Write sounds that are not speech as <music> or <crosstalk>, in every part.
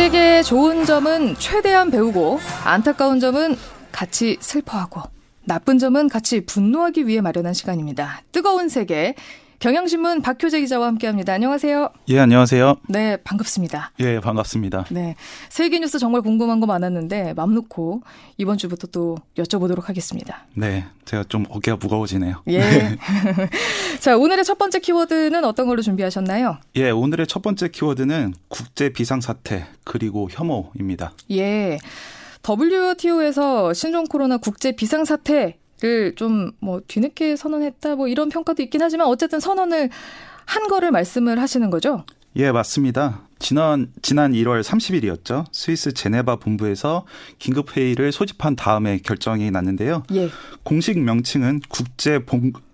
세계의 좋은 점은 최대한 배우고 안타까운 점은 같이 슬퍼하고 나쁜 점은 같이 분노하기 위해 마련한 시간입니다. 뜨거운 세계 경향신문 박효재 기자와 함께합니다. 안녕하세요. 예, 안녕하세요. 네, 반갑습니다. 예, 반갑습니다. 네, 세계 뉴스 정말 궁금한 거 많았는데 맘 놓고 이번 주부터 또 여쭤보도록 하겠습니다. 네, 제가 좀 어깨가 무거워지네요. 예. <laughs> 자, 오늘의 첫 번째 키워드는 어떤 걸로 준비하셨나요? 예, 오늘의 첫 번째 키워드는 국제 비상사태 그리고 혐오입니다. 예. WTO에서 신종 코로나 국제 비상사태 좀 뭐 뒤늦게 선언했다 뭐 이런 평가도 있긴 하지만 어쨌든 선언을 한 거를 말씀을 하시는 거죠? 예, 맞습니다. 지난 지난 1월 30일이었죠. 스위스 제네바 본부에서 긴급 회의를 소집한 다음에 결정이 났는데요. 예. 공식 명칭은 국제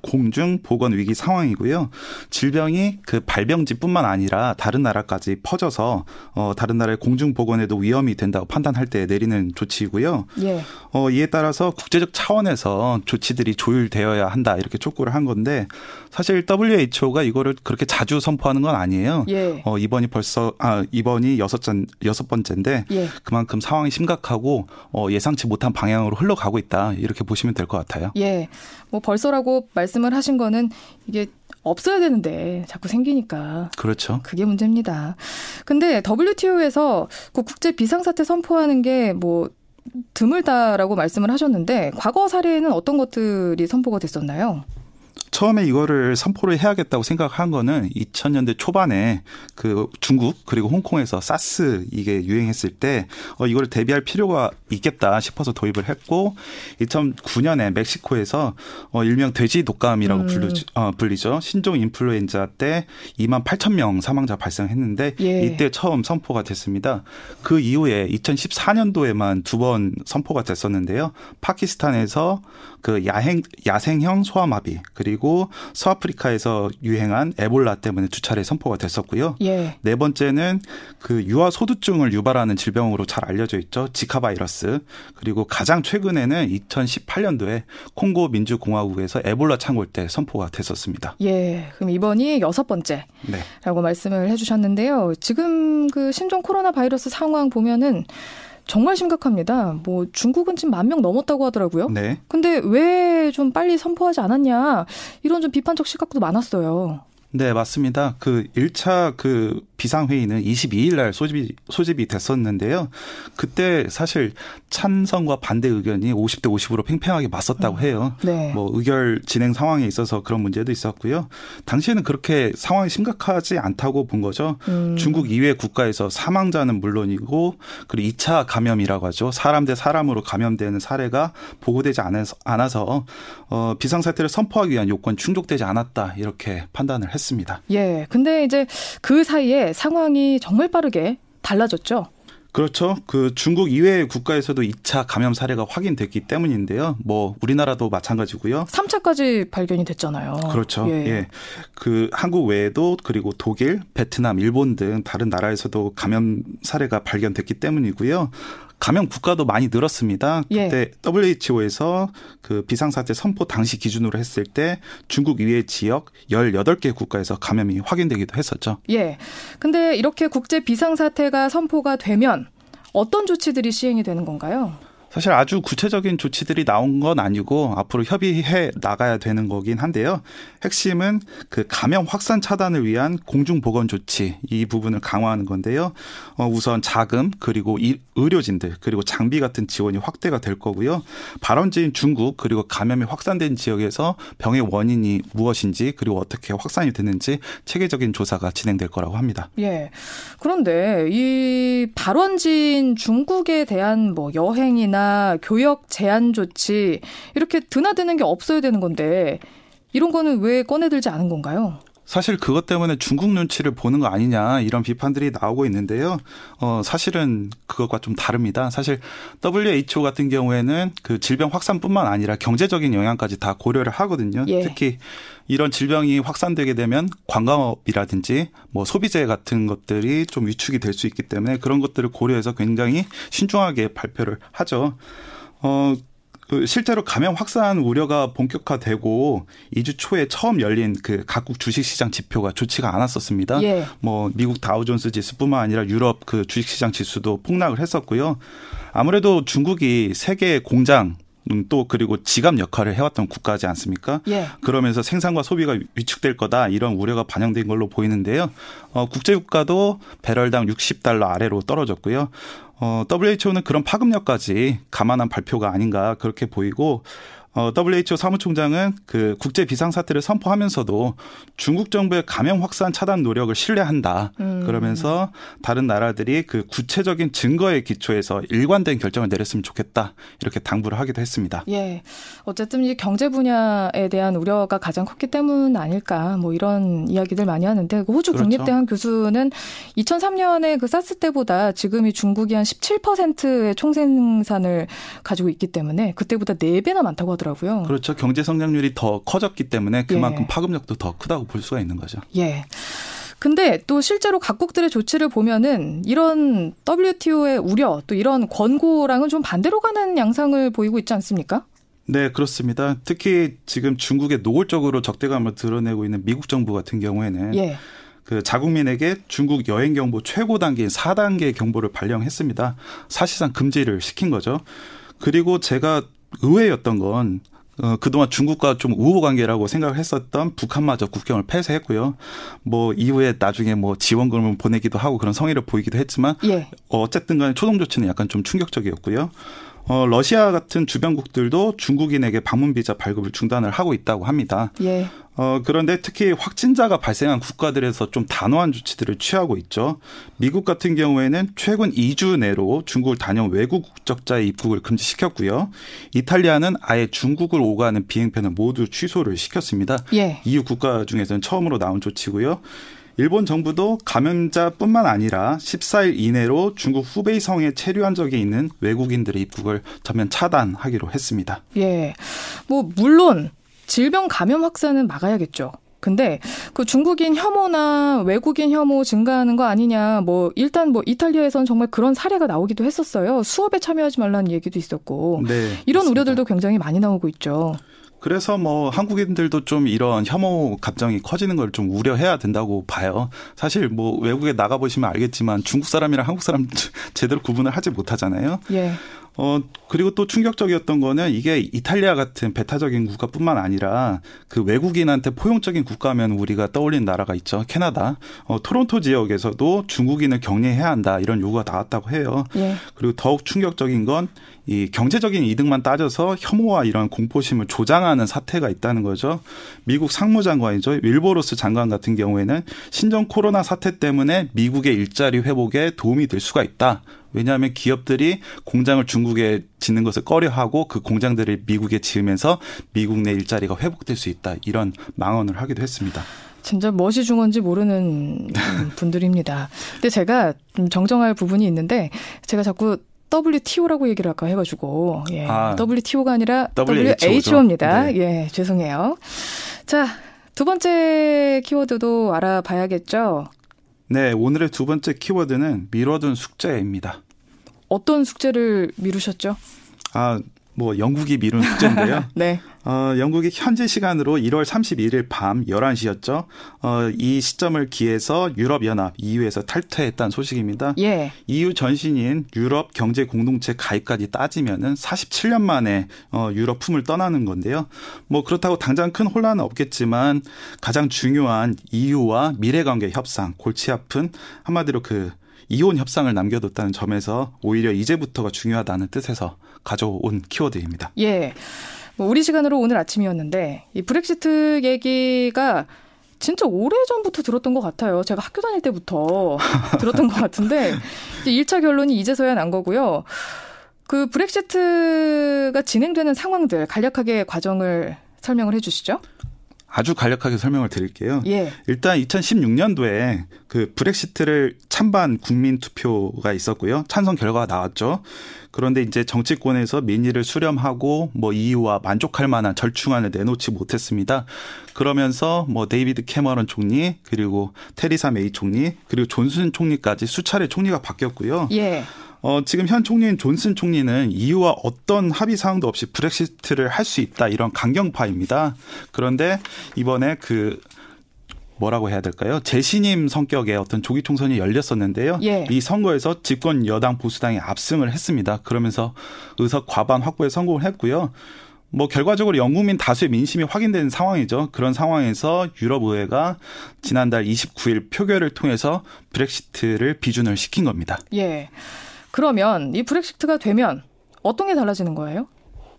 공중 보건 위기 상황이고요. 질병이 그 발병지뿐만 아니라 다른 나라까지 퍼져서 어 다른 나라의 공중 보건에도 위험이 된다고 판단할 때 내리는 조치이고요. 예. 어 이에 따라서 국제적 차원에서 조치들이 조율되어야 한다 이렇게 촉구를 한 건데 사실 WHO가 이거를 그렇게 자주 선포하는 건 아니에요. 예. 어 이번이 벌써 아 이번이 여섯 전 여섯 번째인데 예. 그만큼 상황이 심각하고 어 예상치 못한 방향으로 흘러가고 있다 이렇게 보시면 될 것 같아요. 예, 뭐 벌써라고 말씀을 하신 거는 이게 없어야 되는데 자꾸 생기니까. 그렇죠. 그게 문제입니다. 근데 WTO에서 그 국제 비상사태 선포하는 게뭐 드물다라고 말씀을 하셨는데 과거 사례에는 어떤 것들이 선포가 됐었나요? 처음에 이거를 선포를 해야겠다고 생각한 거는 2000년대 초반에 그 중국 그리고 홍콩에서 사스 이게 유행했을 때 어, 이거를 대비할 필요가 있겠다 싶어서 도입을 했고 2009년에 멕시코에서 어, 일명 돼지 독감이라고 음. 부르, 어, 불리죠. 신종 인플루엔자 때 2만 8천 명 사망자 발생했는데 예. 이때 처음 선포가 됐습니다. 그 이후에 2014년도에만 두 번 선포가 됐었는데요. 파키스탄에서 그 야행 야생형 소아마비 그리고 서아프리카에서 유행한 에볼라 때문에 두 차례 선포가 됐었고요. 예. 네 번째는 그 유아 소두증을 유발하는 질병으로 잘 알려져 있죠. 지카 바이러스. 그리고 가장 최근에는 2018년도에 콩고 민주공화국에서 에볼라 창궐 때 선포가 됐었습니다. 예. 그럼 이번이 여섯 번째라고 네. 말씀을 해 주셨는데요. 지금 그 신종 코로나 바이러스 상황 보면은 정말 심각합니다. 뭐 중국은 지금 만 명 넘었다고 하더라고요. 네. 근데 왜 좀 빨리 선포하지 않았냐 이런 좀 비판적 시각도 많았어요. 네, 맞습니다. 그 1차 그 비상회의는 22일 날 소집이, 소집이 됐었는데요. 그때 사실 찬성과 반대 의견이 50대 50으로 팽팽하게 맞섰다고 음. 해요. 네. 뭐 의결 진행 상황에 있어서 그런 문제도 있었고요. 당시에는 그렇게 상황이 심각하지 않다고 본 거죠. 음. 중국 이외 국가에서 사망자는 물론이고 그리고 2차 감염이라고 하죠. 사람 대 사람으로 감염되는 사례가 보고되지 않아서 어, 비상사태를 선포하기 위한 요건 충족되지 않았다 이렇게 판단을 했습니다. 예. 근데 이제 그 사이에 상황이 정말 빠르게 달라졌죠. 그렇죠. 그 중국 이외의 국가에서도 2차 감염 사례가 확인됐기 때문인데요. 뭐 우리나라도 마찬가지고요. 3차까지 발견이 됐잖아요. 그렇죠. 예. 예. 그 한국 외에도 그리고 독일, 베트남, 일본 등 다른 나라에서도 감염 사례가 발견됐기 때문이고요. 감염 국가도 많이 늘었습니다. 예. 그때 예. WHO에서 그 비상사태 선포 당시 기준으로 했을 때 중국 이외 지역 18개 국가에서 감염이 확인되기도 했었죠. 예. 근데 이렇게 국제 비상사태가 선포가 되면 어떤 조치들이 시행이 되는 건가요? 사실 아주 구체적인 조치들이 나온 건 아니고 앞으로 협의해 나가야 되는 거긴 한데요. 핵심은 그 감염 확산 차단을 위한 공중 보건 조치 이 부분을 강화하는 건데요. 어, 우선 자금 그리고 이, 의료진들 그리고 장비 같은 지원이 확대가 될 거고요. 발원지인 중국 그리고 감염이 확산된 지역에서 병의 원인이 무엇인지 그리고 어떻게 확산이 됐는지 체계적인 조사가 진행될 거라고 합니다. 예. 그런데 이 발원지인 중국에 대한 뭐 여행이나 교역 제한 조치 이렇게 드나드는 게 없어야 되는 건데 이런 거는 왜 꺼내들지 않은 건가요? 사실 그것 때문에 중국 눈치를 보는 거 아니냐 이런 비판들이 나오고 있는데요. 어, 사실은 그것과 좀 다릅니다. 사실 WHO 같은 경우에는 그 질병 확산뿐만 아니라 경제적인 영향까지 다 고려를 하거든요. 예. 특히 이런 질병이 확산되게 되면 관광업이라든지 뭐 소비재 같은 것들이 좀 위축이 될 수 있기 때문에 그런 것들을 고려해서 굉장히 신중하게 발표를 하죠. 어, 그 실제로 감염 확산 우려가 본격화되고 2주 초에 처음 열린 그 각국 주식시장 지표가 좋지가 않았었습니다. 예. 뭐 미국 다우존스 지수뿐만 아니라 유럽 그 주식시장 지수도 폭락을 했었고요. 아무래도 중국이 세계 공장 음, 또 그리고 지갑 역할을 해왔던 국가지 않습니까? 예. 그러면서 생산과 소비가 위축될 거다 이런 우려가 반영된 걸로 보이는데요. 어, 국제유가도 배럴당 60달러 아래로 떨어졌고요. 어, WHO는 그런 파급력까지 감안한 발표가 아닌가 그렇게 보이고 어, WHO 사무총장은 그 국제 비상사태를 선포하면서도 중국 정부의 감염 확산 차단 노력을 신뢰한다. 음. 그러면서 다른 나라들이 그 구체적인 증거에 기초해서 일관된 결정을 내렸으면 좋겠다. 이렇게 당부를 하기도 했습니다. 예. 어쨌든 이 경제 분야에 대한 우려가 가장 컸기 때문 아닐까. 뭐 이런 이야기들 많이 하는데 그 호주 그렇죠. 국립대학 교수는 2003년에 그 사스 때보다 지금이 중국이 한 17%의 총생산을 가지고 있기 때문에 그때보다 4배나 많다고 하더라고요. 하더라고요. 그렇죠. 경제 성장률이 더 커졌기 때문에 그만큼 예. 파급력도 더 크다고 볼 수가 있는 거죠. 예. 근데 또 실제로 각국들의 조치를 보면은 이런 WTO의 우려 또 이런 권고랑은 좀 반대로 가는 양상을 보이고 있지 않습니까? 네, 그렇습니다. 특히 지금 중국의 노골적으로 적대감을 드러내고 있는 미국 정부 같은 경우에는 예. 그 자국민에게 중국 여행 경보 최고 단계인 4단계 경보를 발령했습니다. 사실상 금지를 시킨 거죠. 그리고 제가 의외였던 건 어, 그동안 중국과 좀 우호 관계라고 생각을 했었던 북한마저 국경을 폐쇄했고요. 뭐 이후에 나중에 뭐 지원금을 보내기도 하고 그런 성의를 보이기도 했지만 예. 어쨌든 간에 초동 조치는 약간 좀 충격적이었고요. 어, 러시아 같은 주변국들도 중국인에게 방문 비자 발급을 중단을 하고 있다고 합니다. 예. 어, 그런데 특히 확진자가 발생한 국가들에서 좀 단호한 조치들을 취하고 있죠. 미국 같은 경우에는 최근 2주 내로 중국을 다녀온 외국 국적자의 입국을 금지시켰고요. 이탈리아는 아예 중국을 오가는 비행편을 모두 취소를 시켰습니다. 예. EU 국가 중에서는 처음으로 나온 조치고요. 일본 정부도 감염자뿐만 아니라 14일 이내로 중국 후베이 성에 체류한 적이 있는 외국인들의 입국을 전면 차단하기로 했습니다. 예. 뭐 물론 질병 감염 확산은 막아야겠죠. 근데 그 중국인 혐오나 외국인 혐오 증가하는 거 아니냐. 뭐 일단 뭐 이탈리아에선 정말 그런 사례가 나오기도 했었어요. 수업에 참여하지 말라는 얘기도 있었고. 네, 이런 맞습니다. 우려들도 굉장히 많이 나오고 있죠. 그래서 뭐 한국인들도 좀 이런 혐오 감정이 커지는 걸 좀 우려해야 된다고 봐요. 사실 뭐 외국에 나가 보시면 알겠지만 중국 사람이랑 한국 사람 <laughs> 제대로 구분을 하지 못하잖아요. 예. 어, 그리고 또 충격적이었던 거는 이게 이탈리아 같은 배타적인 국가뿐만 아니라 그 외국인한테 포용적인 국가면 우리가 떠올린 나라가 있죠. 캐나다. 어, 토론토 지역에서도 중국인을 격리해야 한다 이런 요구가 나왔다고 해요. 예. 그리고 더욱 충격적인 건 이 경제적인 이득만 따져서 혐오와 이런 공포심을 조장하는 사태가 있다는 거죠. 미국 상무장관이죠. 윌보로스 장관 같은 경우에는 신종 코로나 사태 때문에 미국의 일자리 회복에 도움이 될 수가 있다. 왜냐하면 기업들이 공장을 중국에 짓는 것을 꺼려하고 그 공장들을 미국에 지으면서 미국 내 일자리가 회복될 수 있다. 이런 망언을 하기도 했습니다. 진짜 무엇이 중요한지 모르는 분들입니다. 근데 제가 좀 정정할 부분이 있는데 제가 자꾸 WTO라고 얘기를 아까 해가지고 예. 아, WTO가 아니라 WHO죠. WHO입니다. 네. 예, 죄송해요. 자, 두 번째 키워드도 알아봐야겠죠. 네, 오늘의 두 번째 키워드는 미뤄둔 숙제입니다. 어떤 숙제를 미루셨죠? 아, 뭐 영국이 미룬 숙제인데요. <laughs> 네. 어, 영국이 현지 시간으로 1월 31일 밤 11시였죠. 어, 이 시점을 기해서 유럽연합 EU에서 탈퇴했다는 소식입니다. 예. EU 전신인 유럽 경제 공동체 가입까지 따지면은 47년 만에 어, 유럽 품을 떠나는 건데요. 뭐 그렇다고 당장 큰 혼란은 없겠지만 가장 중요한 EU와 미래 관계 협상 골치 아픈 한마디로 그 이혼 협상을 남겨뒀다는 점에서 오히려 이제부터가 중요하다는 뜻에서 가져온 키워드입니다. 예. 뭐 우리 시간으로 오늘 아침이었는데 이 브렉시트 얘기가 진짜 오래 전부터 들었던 것 같아요. 제가 학교 다닐 때부터 <laughs> 들었던 것 같은데 1차 결론이 이제서야 난 거고요. 그 브렉시트가 진행되는 상황들 간략하게 과정을 설명을 해 주시죠. 아주 간략하게 설명을 드릴게요. 예. 일단 2016년도에 그 브렉시트를 찬반 국민 투표가 있었고요. 찬성 결과가 나왔죠. 그런데 이제 정치권에서 민의를 수렴하고 뭐 EU와 만족할 만한 절충안을 내놓지 못했습니다. 그러면서 뭐 데이비드 캐머런 총리 그리고 테리사 메이 총리 그리고 존슨 총리까지 수차례 총리가 바뀌었고요. 예. 어, 지금 현 총리인 존슨 총리는 EU와 어떤 합의 사항도 없이 브렉시트를 할 수 있다 이런 강경파입니다. 그런데 이번에 그 뭐라고 해야 될까요? 재신임 성격의 어떤 조기 총선이 열렸었는데요. 예. 이 선거에서 집권 여당 보수당이 압승을 했습니다. 그러면서 의석 과반 확보에 성공을 했고요. 뭐 결과적으로 영국민 다수의 민심이 확인된 상황이죠. 그런 상황에서 유럽 의회가 지난달 29일 표결을 통해서 브렉시트를 비준을 시킨 겁니다. 예. 그러면 이 브렉시트가 되면 어떤 게 달라지는 거예요?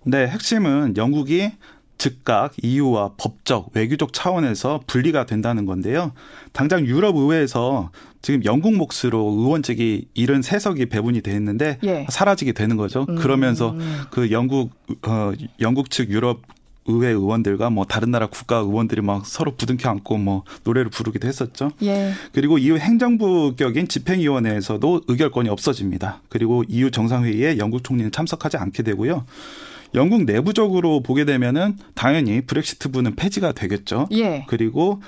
네, 핵심은 영국이 즉각 EU와 법적, 외교적 차원에서 분리가 된다는 건데요. 당장 유럽 의회에서 지금 영국 몫으로 의원직이 73석이 배분이 돼 있는데 예. 사라지게 되는 거죠. 음. 그러면서 그 영국 어 영국 측 유럽 의회 의원들과 뭐 다른 나라 국가 의원들이 막 서로 부둥켜 안고 뭐 노래를 부르기도 했었죠. 예. 그리고 이후 행정부 격인 집행위원회에서도 의결권이 없어집니다. 그리고 EU 정상회의에 영국 총리는 참석하지 않게 되고요. 영국 내부적으로 보게 되면은 당연히 브렉시트부는 폐지가 되겠죠. 예. 그리고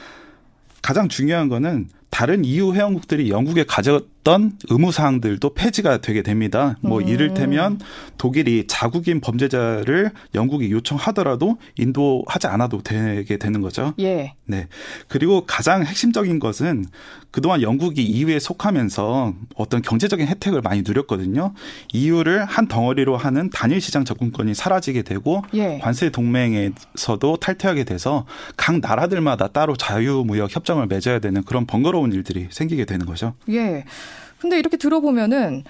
가장 중요한 거는 다른 EU 회원국들이 영국에 가 졌던 의무 사항들도 폐지가 되게 됩니다. 뭐 음. 이를테면 독일이 자국인 범죄자를 영국이 요청하더라도 인도하지 않아도 되게 되는 거죠. 예. 네. 그리고 가장 핵심적인 것은 그동안 영국이 EU에 속하면서 어떤 경제적인 혜택을 많이 누렸거든요. EU를 한 덩어리로 하는 단일 시장 접근권이 사라지게 되고 예. 관세 동맹에서도 탈퇴하게 돼서 각 나라들마다 따로 자유무역 협정을 맺어야 되는 그런 번거로운 일들이 생기게 되는 거죠. 예. 근데 이렇게 들어보면은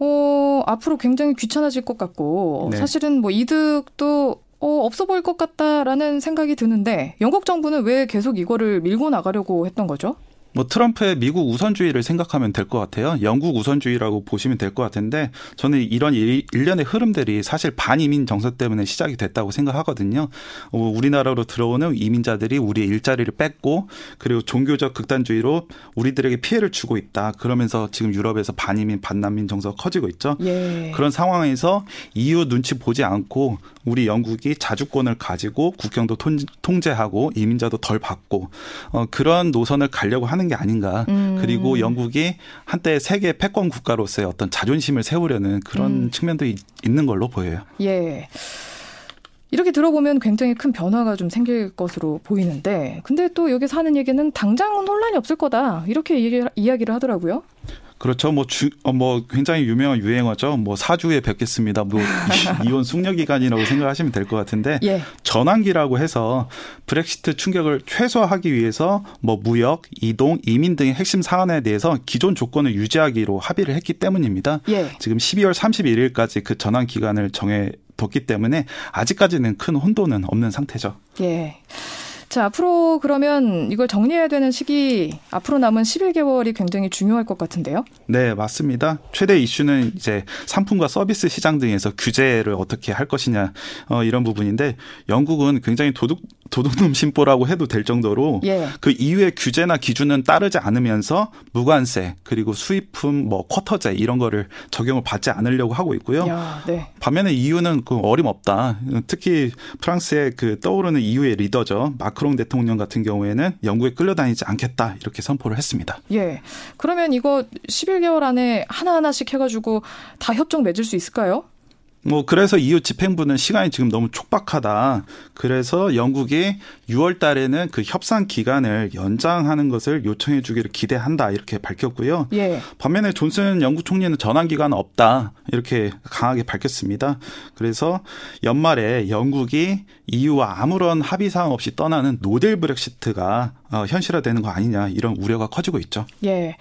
어, 앞으로 굉장히 귀찮아질 것 같고 네. 사실은 뭐 이득도 어, 없어 보일 것 같다라는 생각이 드는데 영국 정부는 왜 계속 이거를 밀고 나가려고 했던 거죠? 뭐 트럼프의 미국 우선주의를 생각하면 될 것 같아요. 영국 우선주의라고 보시면 될 것 같은데 저는 이런 일련의 흐름들이 사실 반이민 정서 때문에 시작이 됐다고 생각하거든요. 어, 우리나라로 들어오는 이민자들이 우리의 일자리를 뺏고 그리고 종교적 극단주의로 우리들에게 피해를 주고 있다. 그러면서 지금 유럽에서 반이민 반난민 정서가 커지고 있죠. 예. 그런 상황에서 EU 눈치 보지 않고 우리 영국이 자주권을 가지고 국경도 통제하고 이민자도 덜 받고 어, 그런 노선을 가려고 하는 게 아닌가. 음. 그리고 영국이 한때 세계 패권 국가로서의 어떤 자존심을 세우려는 그런 음. 측면도 있는 걸로 보여요. 예. 이렇게 들어보면 굉장히 큰 변화가 좀 생길 것으로 보이는데, 근데 또 여기서 하는 얘기는 당장은 혼란이 없을 거다. 이렇게 이야기를 하더라고요. 그렇죠. 뭐 주, 어, 뭐 굉장히 유명한 유행어죠. 뭐 사주에 뵙겠습니다. 뭐 이혼 숙려 기간이라고 생각하시면 될 것 같은데 예. 전환기라고 해서 브렉시트 충격을 최소화하기 위해서 뭐 무역, 이동, 이민 등의 핵심 사안에 대해서 기존 조건을 유지하기로 합의를 했기 때문입니다. 예. 지금 12월 31일까지 그 전환 기간을 정해 뒀기 때문에 아직까지는 큰 혼돈은 없는 상태죠. 예. 자, 앞으로 그러면 이걸 정리해야 되는 시기 앞으로 남은 11개월이 굉장히 중요할 것 같은데요. 네, 맞습니다. 최대 이슈는 이제 상품과 서비스 시장 등에서 규제를 어떻게 할 것이냐 어, 이런 부분인데 영국은 굉장히 도둑 도둑놈 심보라고 해도 될 정도로 예. 그 이후의 규제나 기준은 따르지 않으면서 무관세 그리고 수입품 뭐 쿼터제 이런 거를 적용을 받지 않으려고 하고 있고요. 야, 네. 반면에 이유는 그 어림없다. 특히 프랑스의 그 떠오르는 이유의 리더죠. 마 크롱 대통령 같은 경우에는 영국에 끌려다니지 않겠다 이렇게 선포를 했습니다. 예. 그러면 이거 11개월 안에 하나하나씩 해가지고 다 협정 맺을 수 있을까요? 뭐 그래서 이후 집행부는 시간이 지금 너무 촉박하다. 그래서 영국이 6월 달에는 그 협상 기간을 연장하는 것을 요청해 주기를 기대한다. 이렇게 밝혔고요. 예. 반면에 존슨 영국 총리는 전환 기간은 없다. 이렇게 강하게 밝혔습니다. 그래서 연말에 영국이 EU와 아무런 합의 사항 없이 떠나는 노델 브렉시트가 어, 현실화되는 거 아니냐 이런 우려가 커지고 있죠. 예.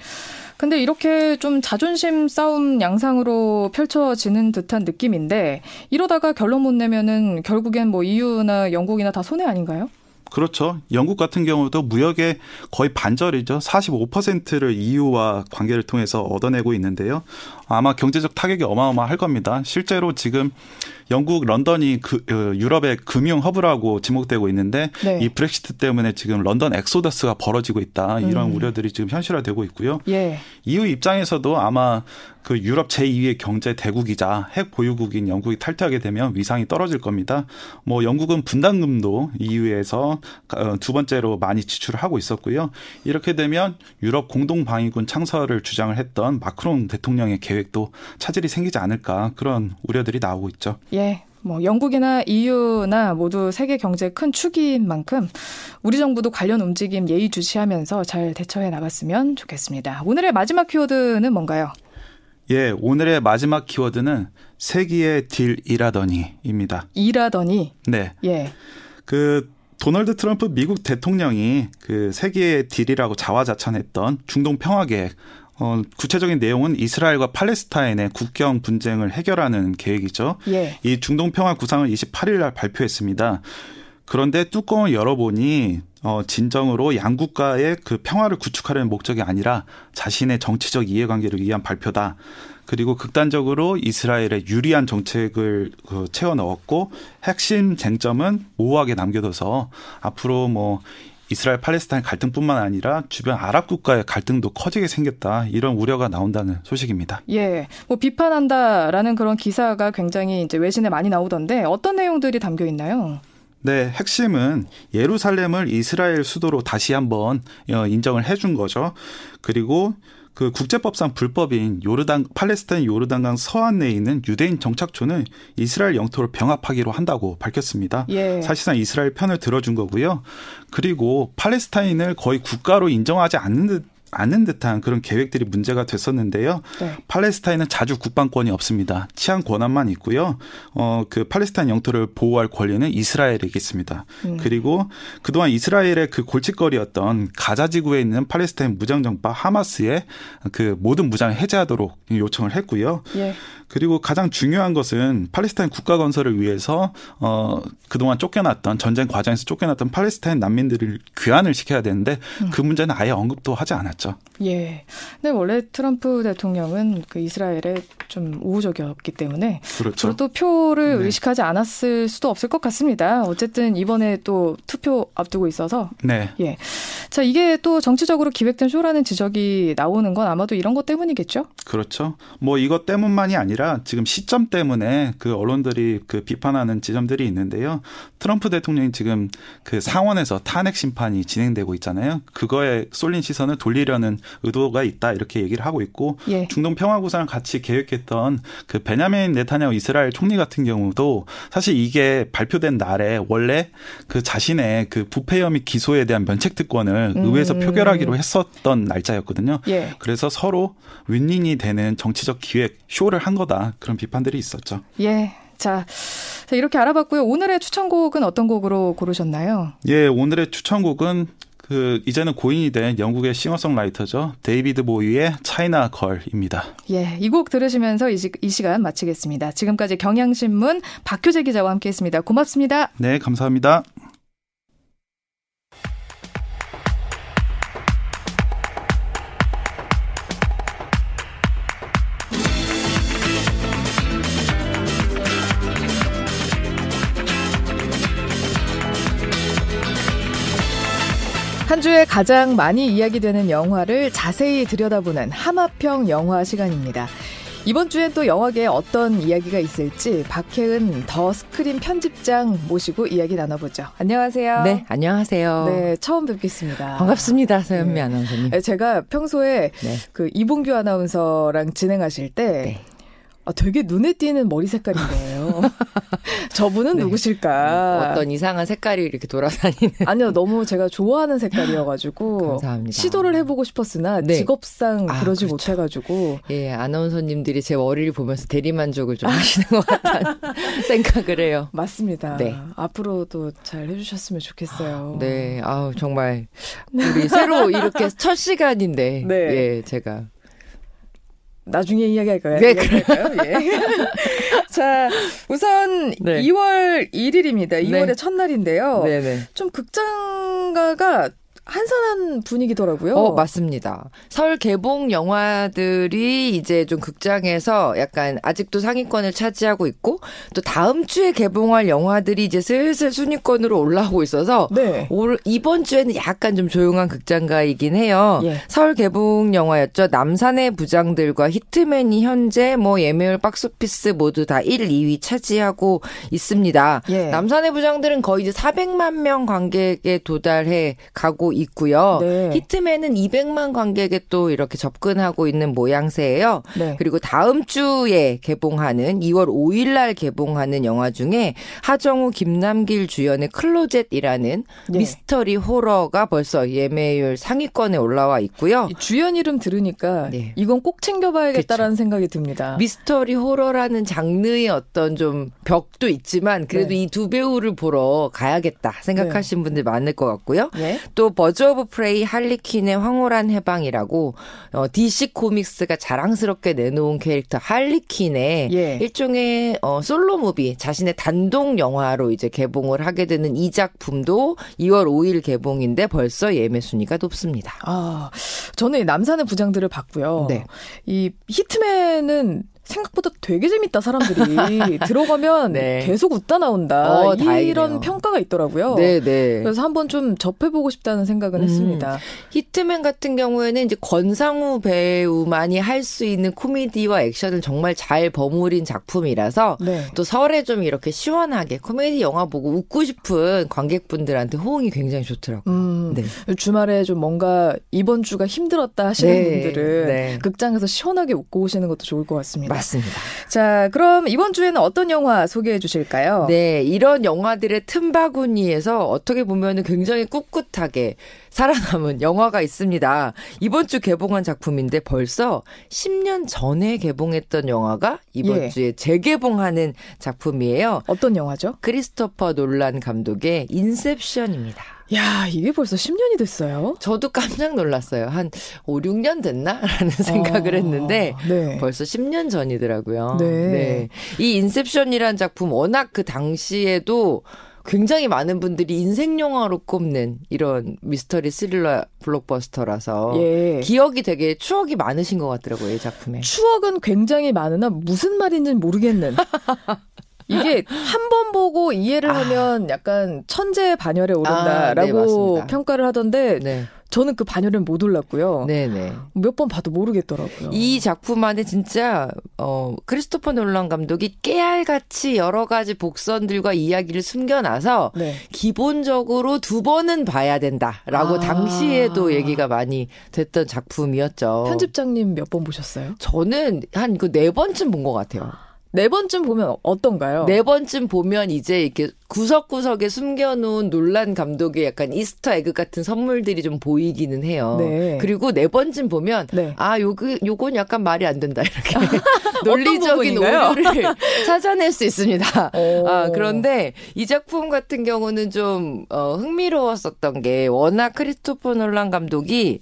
근데 이렇게 좀 자존심 싸움 양상으로 펼쳐지는 듯한 느낌인데 이러다가 결론 못 내면은 결국엔 뭐 EU나 영국이나 다 손해 아닌가요? 그렇죠. 영국 같은 경우도 무역의 거의 반절이죠. 45%를 EU와 관계를 통해서 얻어내고 있는데요. 아마 경제적 타격이 어마어마할 겁니다. 실제로 지금 영국 런던이 그 어, 유럽의 금융 허브라고 지목되고 있는데 네. 이 브렉시트 때문에 지금 런던 엑소더스가 벌어지고 있다. 이런 음. 우려들이 지금 현실화되고 있고요. 예. EU 입장에서도 아마 그 유럽 제2의 경제 대국이자 핵 보유국인 영국이 탈퇴하게 되면 위상이 떨어질 겁니다. 뭐 영국은 분담금도 EU에서 어, 두 번째로 많이 지출을 하고 있었고요. 이렇게 되면 유럽 공동 방위군 창설을 주장을 했던 마크롱 대통령의 계획 도 차질이 생기지 않을까 그런 우려들이 나오고 있죠. 예. 뭐 영국이나 EU나 모두 세계 경제 큰 축인 만큼 우리 정부도 관련 움직임 예의주시하면서 잘 대처해 나갔으면 좋겠습니다. 오늘의 마지막 키워드는 뭔가요? 예, 오늘의 마지막 키워드는 세기의 딜 일하더니입니다. 일하더니? 네. 예. 그 도널드 트럼프 미국 대통령이 그 세계의 딜이라고 자화자찬했던 중동 평화 계획 어, 구체적인 내용은 이스라엘과 팔레스타인의 국경 분쟁을 해결하는 계획이죠. 예. 이 중동 평화 구상을 28일 날 발표했습니다. 그런데 뚜껑을 열어보니 어, 진정으로 양국가의 그 평화를 구축하려는 목적이 아니라 자신의 정치적 이해관계를 위한 발표다. 그리고 극단적으로 이스라엘에 유리한 정책을 그 채워 넣었고 핵심 쟁점은 모호하게 남겨둬서 앞으로 뭐 이스라엘 팔레스타인 갈등뿐만 아니라 주변 아랍 국가의 갈등도 커지게 생겼다 이런 우려가 나온다는 소식입니다. 예, 뭐 비판한다라는 그런 기사가 굉장히 이제 외신에 많이 나오던데 어떤 내용들이 담겨 있나요? 네, 핵심은 예루살렘을 이스라엘 수도로 다시 한번 어, 인정을 해준 거죠. 그리고 그 국제법상 불법인 요르단 팔레스타인 요르단강 서안 내에 있는 유대인 정착촌을 이스라엘 영토로 병합하기로 한다고 밝혔습니다. 예. 사실상 이스라엘 편을 들어준 거고요. 그리고 팔레스타인을 거의 국가로 인정하지 않는 듯 않는 듯한 그런 계획들이 문제가 됐었는데요. 네. 팔레스타인은 자주 국방권이 없습니다. 치안 권한만 있고요. 어, 그 팔레스타인 영토를 보호할 권리는 이스라엘에게 있습니다. 음. 그리고 그동안 이스라엘의 그 골칫거리였던 가자 지구에 있는 팔레스타인 무장정파 하마스의 그 모든 무장을 해제하도록 요청을 했고요. 예. 그리고 가장 중요한 것은 팔레스타인 국가 건설을 위해서 어 그동안 쫓겨났던 전쟁 과정에서 쫓겨났던 팔레스타인 난민들을 귀환을 시켜야 되는데 음. 그 문제는 아예 언급도 하지 않았죠. 예. 근데 원래 트럼프 대통령은 그 이스라엘에 좀 우호적이었기 때문에 그렇죠. 또 표를 네. 의식하지 않았을 수도 없을 것 같습니다. 어쨌든 이번에 또 투표 앞두고 있어서 네. 예. 자, 이게 또 정치적으로 기획된 쇼라는 지적이 나오는 건 아마도 이런 것 때문이겠죠? 그렇죠. 뭐 이것 때문만이 아니라 아니라 지금 시점 때문에 그 언론들이 그 비판하는 지점들이 있는데요. 트럼프 대통령이 지금 그 상원에서 탄핵 심판이 진행되고 있잖아요. 그거에 쏠린 시선을 돌리려 는 의도가 있다 이렇게 얘기를 하고 있고 예. 중동 평화 구상을 같이 계획했던 그 베냐민 네타냐후 이스라엘 총리 같은 경우도 사실 이게 발표된 날에 원래 그 자신의 그 부패 혐의 기소에 대한 면책 특권을 음. 의회에서 표결하기로 했었던 날짜였거든요. 예. 그래서 서로 윈윈이 되는 정치적 기획 쇼를 한 거다. 그런 비판들이 있었죠. 예. 자, 자 이렇게 알아봤고요. 오늘의 추천곡은 어떤 곡으로 고르셨나요? 예, 오늘의 추천곡은 그 이제는 고인이 된 영국의 싱어송라이터죠. 데이비드 보위의 차이나 걸입니다. 예, 이 곡 들으시면서 이, 시, 이 시간 마치겠습니다. 지금까지 경향신문 박효재 기자와 함께했습니다. 고맙습니다. 네, 감사합니다. 한 주에 가장 많이 이야기되는 영화를 자세히 들여다보는 하마평 영화 시간입니다. 이번 주엔 또 영화계에 어떤 이야기가 있을지 박혜은 더 스크린 편집장 모시고 이야기 나눠보죠. 안녕하세요. 네, 안녕하세요. 네, 처음 뵙겠습니다. 반갑습니다, 서현미 네. 아나운서님. 네, 제가 평소에 네. 그 이봉규 아나운서랑 진행하실 때 네. 아, 되게 눈에 띄는 머리 색깔인 <laughs> 거예요. <laughs> 저분은 네. 누구실까? 어떤 이상한 색깔이 이렇게 돌아다니는. <laughs> 아니요, 너무 제가 좋아하는 색깔이어가지고. <laughs> 감사합니다. 시도를 해보고 싶었으나 네. 직업상 아, 그러지 그렇죠. 못해가지고. 예, 아나운서님들이 제 머리를 보면서 대리만족을 좀 하시는 것 같다는 생각을 해요. 맞습니다. 네. 앞으로도 잘 해주셨으면 좋겠어요. 네, 아우, 정말. 우리 새로 이렇게 첫 시간인데. 네. 예, 제가. 나중에 이야기할까요? 네, 그럴까요? 예. <laughs> 자, 우선 네. 2월 1일입니다. 2월의 네. 첫날인데요. 네네. 좀 극장가가 한산한 분위기더라고요. 어, 맞습니다. 설 개봉 영화들이 이제 좀 극장에서 약간 아직도 상위권을 차지하고 있고 또 다음 주에 개봉할 영화들이 이제 슬슬 순위권으로 올라오고 있어서 네. 올, 이번 주에는 약간 좀 조용한 극장가이긴 해요. 예. 설 개봉 영화였죠. 남산의 부장들과 히트맨이 현재 뭐 예매율 박스오피스 모두 다 1, 2위 차지하고 있습니다. 예. 남산의 부장들은 거의 이제 400만 명 관객에 도달해 가고 있고요. 네. 히트맨은 200만 관객에 또 이렇게 접근하고 있는 모양새예요. 네. 그리고 다음 주에 개봉하는 2월 5일 날 개봉하는 영화 중에 하정우 김남길 주연의 클로젯이라는 네. 미스터리 호러가 벌써 예매율 상위권에 올라와 있고요. 주연 이름 들으니까 네. 이건 꼭 챙겨봐야겠다라는 그쵸. 생각이 듭니다. 미스터리 호러라는 장르의 어떤 좀 벽도 있지만 그래도 네. 이 두 배우를 보러 가야겠다 생각하신 네. 분들 많을 것 같고요. 네. 또 버즈 오브 프레이 할리퀸의 황홀한 해방이라고 어, DC 코믹스가 자랑스럽게 내놓은 캐릭터 할리퀸의 예. 일종의 어, 솔로 무비 자신의 단독 영화로 이제 개봉을 하게 되는 이 작품도 2월 5일 개봉인데 벌써 예매 순위가 높습니다. 아, 저는 남산의 부장들을 봤고요. 네. 이 히트맨은 생각보다 되게 재밌다 사람들이 <laughs> 들어가면 네. 계속 웃다 나온다 어, 이런 다행이네요. 평가가 있더라고요. 네, 네. 그래서 한번 좀 접해보고 싶다는 생각은 음. 했습니다. 히트맨 같은 경우에는 이제 권상우 배우만이 할 수 있는 코미디와 액션을 정말 잘 버무린 작품이라서 네. 또 설에 좀 이렇게 시원하게 코미디 영화 보고 웃고 싶은 관객분들한테 호응이 굉장히 좋더라고요. 음, 네. 주말에 좀 뭔가 이번 주가 힘들었다 하시는 네. 분들은 네. 극장에서 시원하게 웃고 오시는 것도 좋을 것 같습니다. 맞습니다. 자, 그럼 이번 주에는 어떤 영화 소개해 주실까요? 네, 이런 영화들의 틈바구니에서 어떻게 보면 굉장히 꿋꿋하게 살아남은 영화가 있습니다. 이번 주 개봉한 작품인데 벌써 10년 전에 개봉했던 영화가 이번 예. 주에 재개봉하는 작품이에요. 어떤 영화죠? 크리스토퍼 놀란 감독의 인셉션입니다. 야, 이게 벌써 10년이 됐어요? 저도 깜짝 놀랐어요. 한 5, 6년 됐나? <laughs> 라는 생각을 아, 했는데 네. 벌써 10년 전이더라고요. 네. 네. 이 인셉션이라는 작품 워낙 그 당시에도 굉장히 많은 분들이 인생 영화로 꼽는 이런 미스터리 스릴러 블록버스터라서 예. 기억이 되게 추억이 많으신 것 같더라고요, 이 작품에. 추억은 굉장히 많으나 무슨 말인지는 모르겠는. <laughs> 이게 <laughs> 한 번 보고 이해를 아. 하면 약간 천재 반열에 오른다라고 아, 네, 평가를 하던데 네. 저는 그 반열은 못 올랐고요. 네네. 몇 번 봐도 모르겠더라고요. 이 작품 안에 진짜 어 크리스토퍼 놀란 감독이 깨알같이 여러 가지 복선들과 이야기를 숨겨놔서 네. 기본적으로 두 번은 봐야 된다라고 아. 당시에도 얘기가 많이 됐던 작품이었죠. 편집장님 몇 번 보셨어요? 저는 한 그 네 번쯤 본 것 같아요. 네 번쯤 보면 어떤가요? 네 번쯤 보면 이제 이렇게 구석구석에 숨겨놓은 논란 감독의 약간 이스터 에그 같은 선물들이 좀 보이기는 해요. 네. 그리고 네 번쯤 보면 네. 아 요그 요건 약간 말이 안 된다 이렇게 <laughs> <laughs> 논리적인 오류를 <laughs> 찾아낼 수 있습니다. 아 그런데 이 작품 같은 경우는 좀 어, 흥미로웠었던 게 워낙 크리스토퍼 놀란 감독이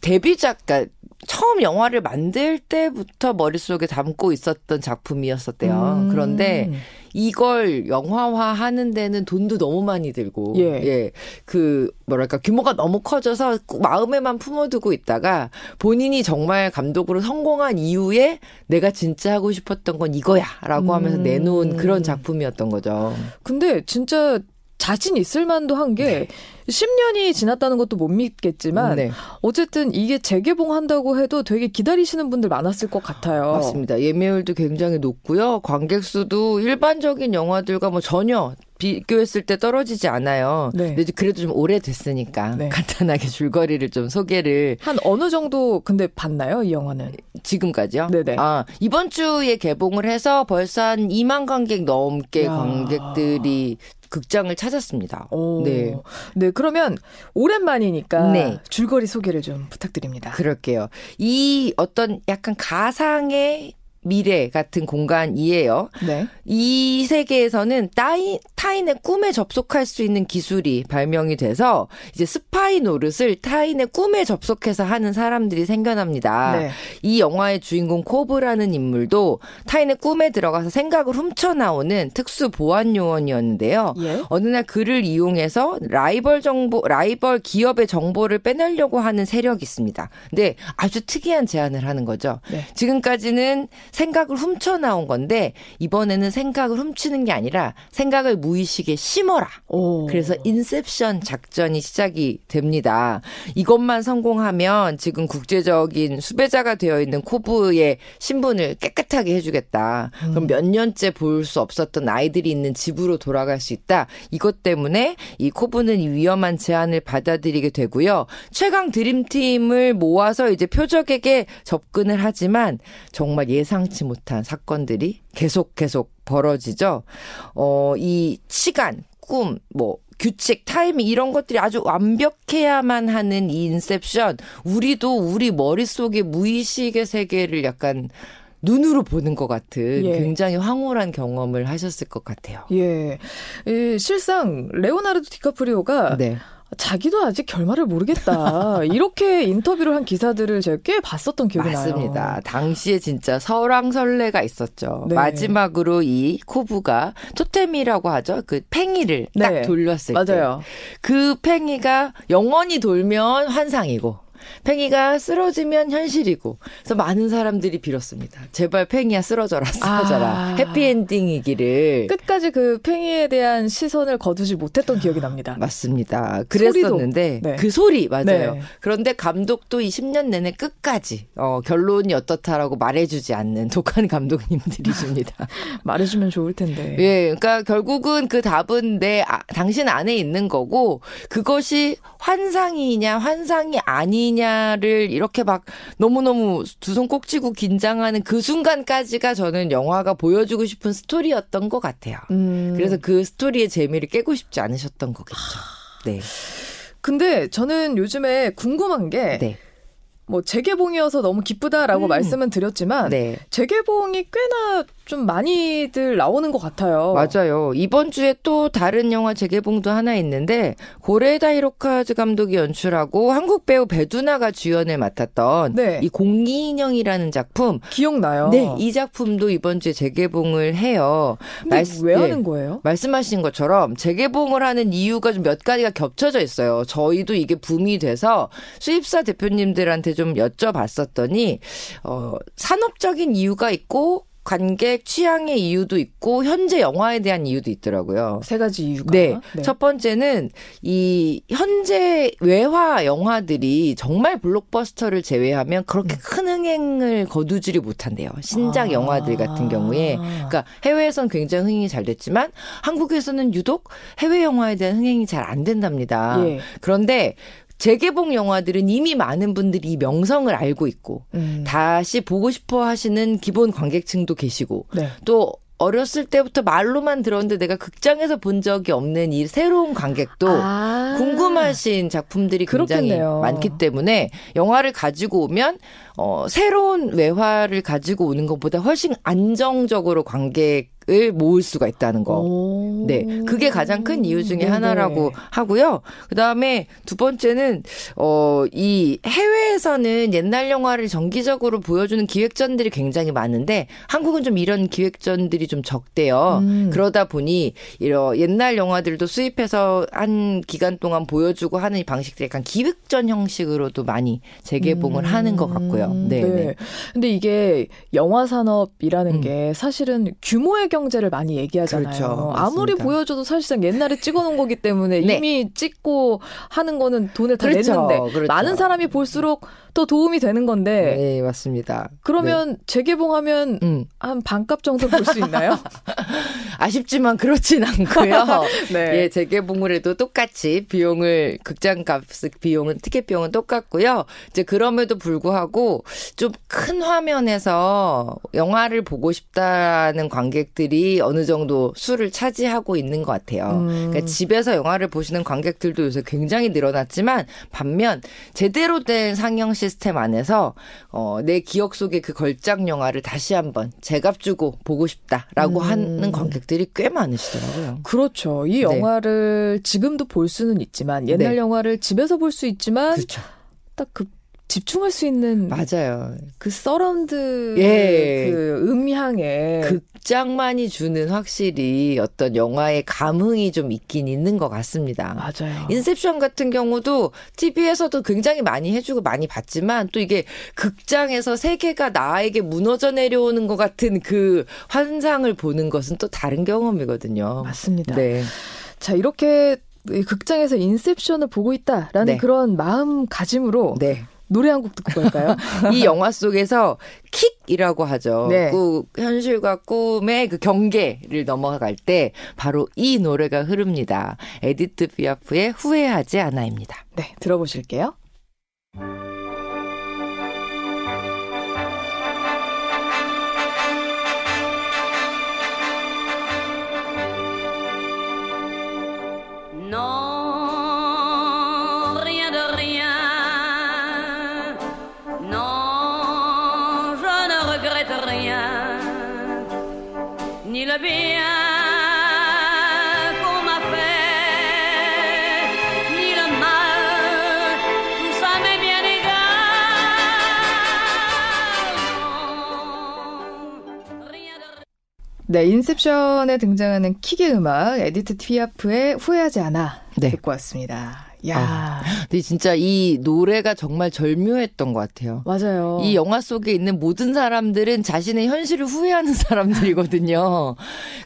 데뷔작, 그러니까 처음 영화를 만들 때부터 머릿속에 담고 있었던 작품이었었대요. 음. 그런데 이걸 영화화 하는 데는 돈도 너무 많이 들고, 예. 예. 그, 뭐랄까, 규모가 너무 커져서 마음에만 품어두고 있다가 본인이 정말 감독으로 성공한 이후에 내가 진짜 하고 싶었던 건 이거야. 라고 하면서 음. 내놓은 그런 작품이었던 거죠. 근데 진짜 자신 있을 만도 한게 네. 10년이 지났다는 것도 못 믿겠지만 네. 어쨌든 이게 재개봉한다고 해도 되게 기다리시는 분들 많았을 것 같아요. 맞습니다. 예매율도 굉장히 높고요. 관객 수도 일반적인 영화들과 뭐 전혀 비교했을 때 떨어지지 않아요. 네. 근데 그래도 좀 오래됐으니까 네. 간단하게 줄거리를 좀 소개를 한 어느 정도 근데 봤나요 이 영화는 지금까지요? 네네. 아 이번 주에 개봉을 해서 벌써 한 2만 관객 넘게 야. 관객들이 극장을 찾았습니다. 오. 네. 네, 그러면 오랜만이니까 네. 줄거리 소개를 좀 부탁드립니다. 그럴게요. 이 어떤 약간 가상의 미래 같은 공간이에요. 네. 이 세계에서는 따이, 타인의 꿈에 접속할 수 있는 기술이 발명이 돼서 이제 스파이 노릇을 타인의 꿈에 접속해서 하는 사람들이 생겨납니다. 네. 이 영화의 주인공 코브라는 인물도 타인의 꿈에 들어가서 생각을 훔쳐 나오는 특수 보안 요원이었는데요. 예? 어느 날 그를 이용해서 라이벌 정보, 라이벌 기업의 정보를 빼내려고 하는 세력이 있습니다. 근데 아주 특이한 제안을 하는 거죠. 네. 지금까지는 생각을 훔쳐 나온 건데 이번에는 생각을 훔치는 게 아니라 생각을 무의식에 심어라. 오. 그래서 인셉션 작전이 시작이 됩니다. 이것만 성공하면 지금 국제적인 수배자가 되어 있는 코브의 신분을 깨끗하게 해주겠다. 음. 그럼 몇 년째 볼 수 없었던 아이들이 있는 집으로 돌아갈 수 있다. 이것 때문에 이 코브는 이 위험한 제안을 받아들이게 되고요. 최강 드림팀을 모아서 이제 표적에게 접근을 하지만 정말 예상 예상치 못한 사건들이 계속 계속 벌어지죠. 어, 이 시간, 꿈, 뭐, 규칙, 타이밍 이런 것들이 아주 완벽해야만 하는 이 인셉션. 우리도 우리 머릿속의 무의식의 세계를 약간 눈으로 보는 것 같은 예. 굉장히 황홀한 경험을 하셨을 것 같아요. 예. 예 실상 레오나르도 디카프리오가 네. 자기도 아직 결말을 모르겠다. <laughs> 이렇게 인터뷰를 한 기사들을 제가 꽤 봤었던 기억이 맞습니다. 나요. 맞습니다. 당시에 진짜 설왕설래가 있었죠. 네. 마지막으로 이 코브가 토템이라고 하죠. 그 팽이를 네. 딱 돌렸을 맞아요. 때. 맞아요. 그 팽이가 영원히 돌면 환상이고 팽이가 쓰러지면 현실이고 그래서 많은 사람들이 빌었습니다. 제발 팽이야 쓰러져라 쓰러져라 아. 해피엔딩이기를 끝까지 그 팽이에 대한 시선을 거두지 못했던 기억이 납니다. 맞습니다. 그랬었는데 네. 그 소리 맞아요. 네. 그런데 감독도 이 10년 내내 끝까지 어, 결론이 어떻다라고 말해주지 않는 독한 감독님들이십니다. <laughs> 말해주면 좋을 텐데. 예, 그러니까 결국은 그 답은 내 아, 당신 안에 있는 거고 그것이 환상이냐 환상이 아니냐 아니냐를 이렇게 막 너무너무 두 손 꼭 쥐고 긴장하는 그 순간까지가 저는 영화가 보여주고 싶은 스토리였던 것 같아요. 음. 그래서 그 스토리의 재미를 깨고 싶지 않으셨던 거겠죠. 네. 근데 저는 요즘에 궁금한 게 네. 뭐 재개봉이어서 너무 기쁘다라고 음. 말씀은 드렸지만 네. 재개봉이 꽤나 좀 많이들 나오는 것 같아요. 맞아요. 이번 주에 또 다른 영화 재개봉도 하나 있는데 고레다 히로카즈 감독이 연출하고 한국 배우 배두나가 주연을 맡았던 네. 이 공기인형이라는 작품 기억나요? 네, 이 작품도 이번 주에 재개봉을 해요. 말씀, 왜 하는 네. 거예요? 말씀하신 것처럼 재개봉을 하는 이유가 좀 몇 가지가 겹쳐져 있어요. 저희도 이게 붐이 돼서 수입사 대표님들한테 좀 여쭤봤었더니 어 산업적인 이유가 있고 관객 취향의 이유도 있고 현재 영화에 대한 이유도 있더라고요. 세 가지 이유가. 네. 네. 첫 번째는 이 현재 외화 영화들이 정말 블록버스터를 제외하면 그렇게 음. 큰 흥행을 거두지를 못한대요. 신작 아. 영화들 같은 경우에. 그러니까 해외에선 굉장히 흥행이 잘 됐지만 한국에서는 유독 해외 영화에 대한 흥행이 잘 안 된답니다. 예. 그런데 재개봉 영화들은 이미 많은 분들이 이 명성을 알고 있고 음. 다시 보고 싶어 하시는 기본 관객층도 계시고 네. 또 어렸을 때부터 말로만 들었는데 내가 극장에서 본 적이 없는 이 새로운 관객도 아. 궁금하신 작품들이 굉장히 그렇겠네요. 많기 때문에 영화를 가지고 오면 어 새로운 외화를 가지고 오는 것보다 훨씬 안정적으로 관객 을 모을 수가 있다는 거. 네. 그게 가장 큰 이유 중에 네네. 하나라고 하고요. 그 다음에 두 번째는, 어, 이 해외에서는 옛날 영화를 정기적으로 보여주는 기획전들이 굉장히 많은데 한국은 좀 이런 기획전들이 좀 적대요. 음. 그러다 보니 이런 옛날 영화들도 수입해서 한 기간 동안 보여주고 하는 이 방식들이 약간 기획전 형식으로도 많이 재개봉을 음. 하는 것 같고요. 네. 네. 근데 이게 영화 산업이라는 음. 게 사실은 규모의 경 경제를 많이 얘기하잖아요. 그렇죠. 아무리 보여줘도 사실상 옛날에 찍어놓은 거기 때문에 <laughs> 네. 이미 찍고 하는 거는 돈을 다 그렇죠. 냈는데 그렇죠. 많은 사람이 볼수록 또 도움이 되는 건데. 네, 맞습니다. 그러면 네. 재개봉하면 음. 한 반값 정도 볼 수 있나요? <laughs> 아쉽지만 그렇진 않고요. <laughs> 네. 예, 재개봉을 해도 똑같이 비용을 극장 값 비용은 티켓 비용은 똑같고요. 이제 그럼에도 불구하고 좀 큰 화면에서 영화를 보고 싶다는 관객들이 어느 정도 수를 차지하고 있는 것 같아요. 음. 그러니까 집에서 영화를 보시는 관객들도 요새 굉장히 늘어났지만 반면 제대로 된 상영 시스템 안에서 어, 내 기억 속의 그 걸작 영화를 다시 한번 제값 주고 보고 싶다라고 음. 하는 관객들이 꽤 많으시더라고요. 그렇죠. 이 네. 영화를 네. 지금도 볼 수는 있지만 옛날 네. 영화를 집에서 볼 수 있지만 그렇죠. 딱 그 집중할 수 있는 맞아요. 그 서라운드 예. 그 음향에 극장만이 주는 확실히 어떤 영화의 감흥이 좀 있긴 있는 것 같습니다. 맞아요. 인셉션 같은 경우도 TV에서도 굉장히 많이 해주고 많이 봤지만 또 이게 극장에서 세계가 나에게 무너져 내려오는 것 같은 그 환상을 보는 것은 또 다른 경험이거든요. 맞습니다. 네. 자 이렇게 극장에서 인셉션을 보고 있다라는 네. 그런 마음가짐으로 네. 노래 한 곡 듣고 갈까요? <laughs> 이 영화 속에서 킥이라고 하죠. 네. 그 현실과 꿈의 그 경계를 넘어갈 때 바로 이 노래가 흐릅니다. 에디트 피아프의 후회하지 않아입니다. 네, 들어보실게요. 네, 인셉션에 등장하는 킥의 음악 에디트 피아프의 후회하지 않아 네. 듣고 왔습니다. 야. 아, 근데 진짜 이 노래가 정말 절묘했던 것 같아요. 맞아요. 이 영화 속에 있는 모든 사람들은 자신의 현실을 후회하는 <laughs> 사람들이거든요.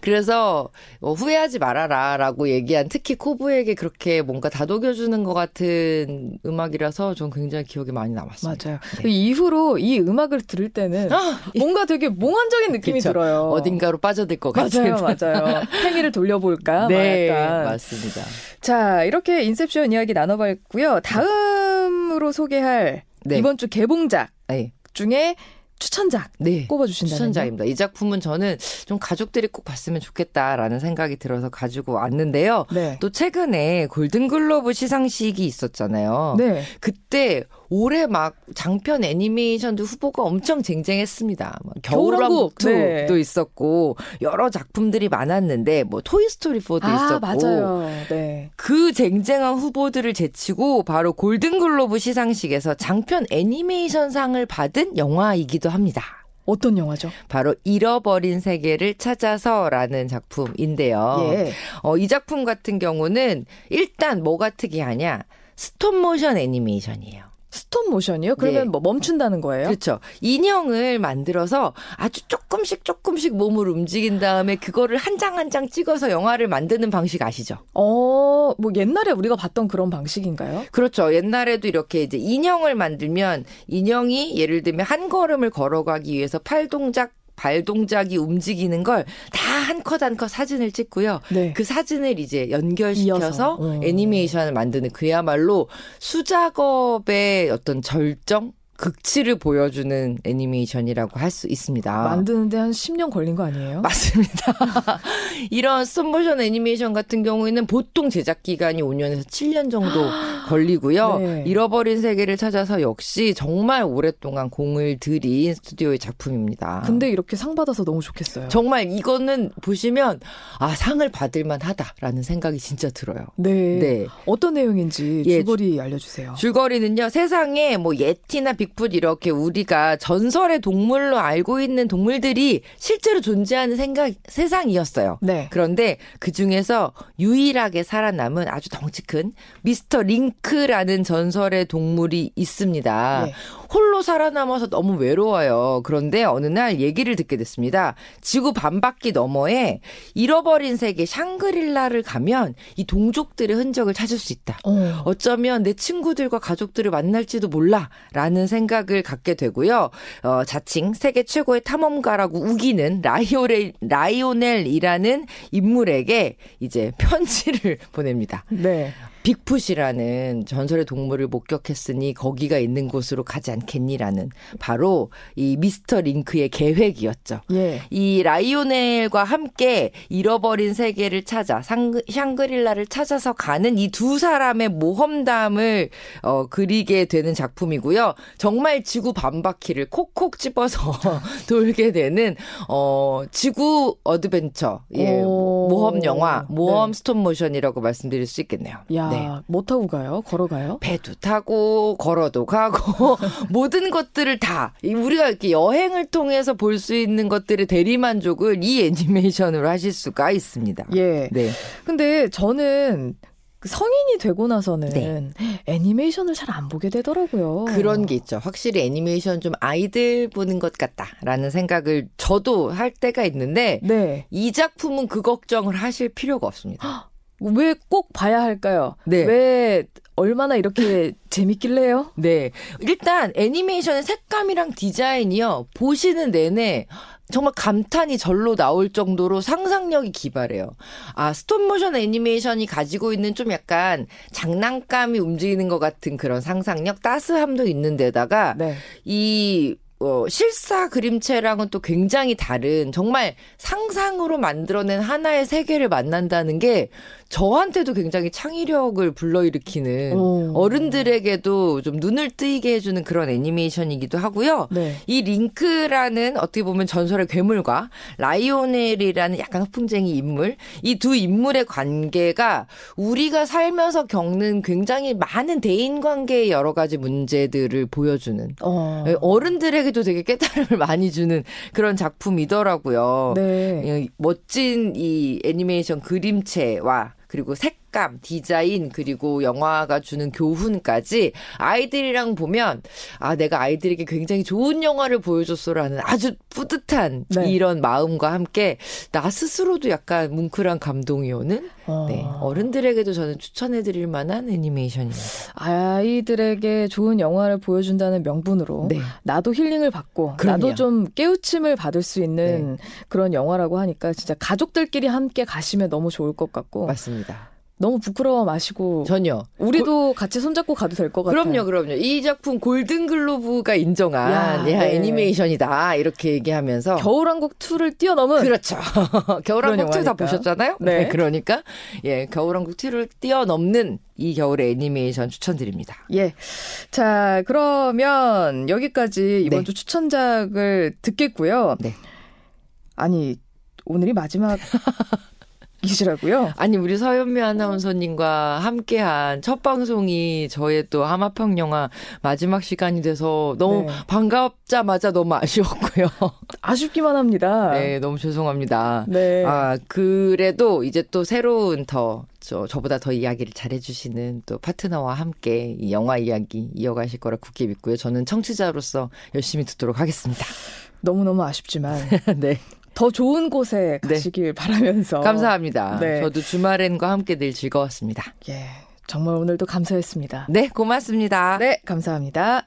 그래서 어, 후회하지 말아라라고 얘기한 특히 코브에게 그렇게 뭔가 다독여주는 것 같은 음악이라서 전 굉장히 기억에 많이 남았습니다. 맞아요. 네. 이후로 이 음악을 들을 때는 아, <laughs> 뭔가 되게 몽환적인 느낌이 그쵸. 들어요. 어딘가로 빠져들 것 같은. 맞아요, 맞아요. <laughs> 행위를 돌려볼까? 네, 맞습니다. 자, 이렇게 인셉션 이야기 나눠봤고요. 다음으로 소개할 네. 이번 주 개봉작 네. 중에 추천작 네. 꼽아주신다면 추천작입니다. 이 작품은 저는 좀 가족들이 꼭 봤으면 좋겠다라는 생각이 들어서 가지고 왔는데요. 네. 또 최근에 골든글로브 시상식이 있었잖아요. 네. 그때 올해 막 장편 애니메이션도 후보가 엄청 쟁쟁했습니다. 뭐 겨울왕국도 네. 있었고 여러 작품들이 많았는데 뭐 토이스토리 4도 아, 있었고 맞아요. 네. 그 쟁쟁한 후보들을 제치고 바로 골든글로브 시상식에서 장편 애니메이션상을 받은 영화이기도 합니다. 어떤 영화죠? 바로 잃어버린 세계를 찾아서라는 작품인데요. 예. 어, 이 작품 같은 경우는 일단 뭐가 특이하냐? 스톱 모션 애니메이션이에요. 스톱 모션이요? 그러면 네. 뭐 멈춘다는 거예요? 그렇죠. 인형을 만들어서 아주 조금씩 조금씩 몸을 움직인 다음에 그거를 한 장 한 장 찍어서 영화를 만드는 방식 아시죠? 어, 뭐 옛날에 우리가 봤던 그런 방식인가요? 그렇죠. 옛날에도 이렇게 이제 인형을 만들면 인형이 예를 들면 한 걸음을 걸어가기 위해서 팔 동작 발 동작이 움직이는 걸 다 한 컷 한 컷 사진을 찍고요. 네. 그 사진을 이제 연결시켜서 어. 애니메이션을 만드는 그야말로 수작업의 어떤 절정 극치를 보여주는 애니메이션이라고 할 수 있습니다. 만드는데 한 10년 걸린 거 아니에요? 맞습니다. <laughs> 이런 스톱모션 애니메이션 같은 경우에는 보통 제작 기간이 5년에서 7년 정도 <gasps> 걸리고요. 네. 잃어버린 세계를 찾아서 역시 정말 오랫동안 공을 들인 스튜디오의 작품입니다. 근데 이렇게 상 받아서 너무 좋겠어요. 정말 이거는 보시면 아 상을 받을 만 하다라는 생각이 진짜 들어요. 네. 네. 어떤 내용인지 예, 줄거리 알려주세요. 줄거리는요. 세상에 뭐 예티나 빅풋 이렇게 우리가 전설의 동물로 알고 있는 동물들이 실제로 존재하는 생각 세상이었어요. 네. 그런데 그 중에서 유일하게 살아남은 아주 덩치 큰 미스터 링크라는 전설의 동물이 있습니다. 네. 홀로 살아남아서 너무 외로워요. 그런데 어느 날 얘기를 듣게 됐습니다. 지구 반바퀴 너머에 잃어버린 세계 샹그릴라를 가면 이 동족들의 흔적을 찾을 수 있다. 어. 어쩌면 내 친구들과 가족들을 만날지도 몰라라는 생각을 갖게 되고요. 어, 자칭 세계 최고의 탐험가라고 우기는 라이오넬 라이오넬이라는 인물에게 이제 편지를 <laughs> 보냅니다. 네. 빅풋이라는 전설의 동물을 목격했으니 거기가 있는 곳으로 가지 않겠니라는 바로 이 미스터 링크의 계획이었죠. 예. 이 라이오넬과 함께 잃어버린 세계를 찾아 상, 샹그릴라를 찾아서 가는 이 두 사람의 모험담을 어, 그리게 되는 작품이고요. 정말 지구 반바퀴를 콕콕 집어서 <laughs> 돌게 되는 어, 지구 어드벤처 예, 모험 영화, 모험 네. 스톱 모션이라고 말씀드릴 수 있겠네요. 야, 네. 뭐 타고 가요? 걸어가요? 배도 타고 걸어도 가고 <laughs> 모든 것들을 다 우리가 이렇게 여행을 통해서 볼 수 있는 것들의 대리만족을 이 애니메이션으로 하실 수가 있습니다. 예. 네. 근데 저는 그 성인이 되고 나서는 네. 애니메이션을 잘 안 보게 되더라고요. 그런 게 있죠. 확실히 애니메이션 좀 아이들 보는 것 같다라는 생각을 저도 할 때가 있는데 네. 이 작품은 그 걱정을 하실 필요가 없습니다. 왜 꼭 봐야 할까요? 네. 왜 얼마나 이렇게 <laughs> 재밌길래요? 네. 일단 애니메이션의 색감이랑 디자인이요. 보시는 내내 정말 감탄이 절로 나올 정도로 상상력이 기발해요. 아, 스톱모션 애니메이션이 가지고 있는 좀 약간 장난감이 움직이는 것 같은 그런 상상력, 따스함도 있는 데다가 네. 이 어, 실사 그림체랑은 또 굉장히 다른 정말 상상으로 만들어낸 하나의 세계를 만난다는 게 저한테도 굉장히 창의력을 불러일으키는 오. 어른들에게도 좀 눈을 뜨이게 해주는 그런 애니메이션이기도 하고요. 네. 이 링크라는 어떻게 보면 전설의 괴물과 라이오넬이라는 약간 허풍쟁이 인물 이 두 인물의 관계가 우리가 살면서 겪는 굉장히 많은 대인 관계의 여러 가지 문제들을 보여주는 어. 어른들에게도 되게 깨달음을 많이 주는 그런 작품이더라고요. 네. 멋진 이 애니메이션 그림체와 그리고 색 감, 디자인, 그리고 영화가 주는 교훈까지 아이들이랑 보면 아, 내가 아이들에게 굉장히 좋은 영화를 보여줬어라는 아주 뿌듯한 네. 이런 마음과 함께 나 스스로도 약간 뭉클한 감동이 오는 어. 네, 어른들에게도 저는 추천해드릴 만한 애니메이션입니다. 아이들에게 좋은 영화를 보여준다는 명분으로 네. 나도 힐링을 받고 그럼요. 나도 좀 깨우침을 받을 수 있는 네. 그런 영화라고 하니까 진짜 가족들끼리 함께 가시면 너무 좋을 것 같고 맞습니다. 너무 부끄러워 마시고 전혀 우리도 고, 같이 손잡고 가도 될 것 같아요. 그럼요, 그럼요. 이 작품 골든글로브가 인정한 야, 야 네. 애니메이션이다 이렇게 얘기하면서 겨울왕국 2를 뛰어넘은 그렇죠. <laughs> 겨울왕국 2 다 보셨잖아요. 네. 네. 그러니까 예, 겨울왕국 2를 뛰어넘는 이 겨울의 애니메이션 추천드립니다. 예. 자, 그러면 여기까지 이번 네. 주 추천작을 듣겠고요. 네. 아니, 오늘이 마지막 <laughs> 이시라고요? 아니 우리 서현미 아나운서님과 함께한 첫 방송이 저의 또 하마평 영화 마지막 시간이 돼서 너무 네. 반갑자마자 너무 아쉬웠고요. <laughs> 아쉽기만 합니다. 네, 너무 죄송합니다. 네. 아 그래도 이제 또 새로운 더 저, 저보다 더 이야기를 잘해주시는 또 파트너와 함께 이 영화 이야기 이어가실 거라 굳게 믿고요. 저는 청취자로서 열심히 듣도록 하겠습니다. 너무너무 아쉽지만. <laughs> 네. 더 좋은 곳에 네. 가시길 네. 바라면서. 감사합니다. 네. 저도 주말엔과 함께 늘 즐거웠습니다. 예. 정말 오늘도 감사했습니다. 네, 고맙습니다. 네, 감사합니다.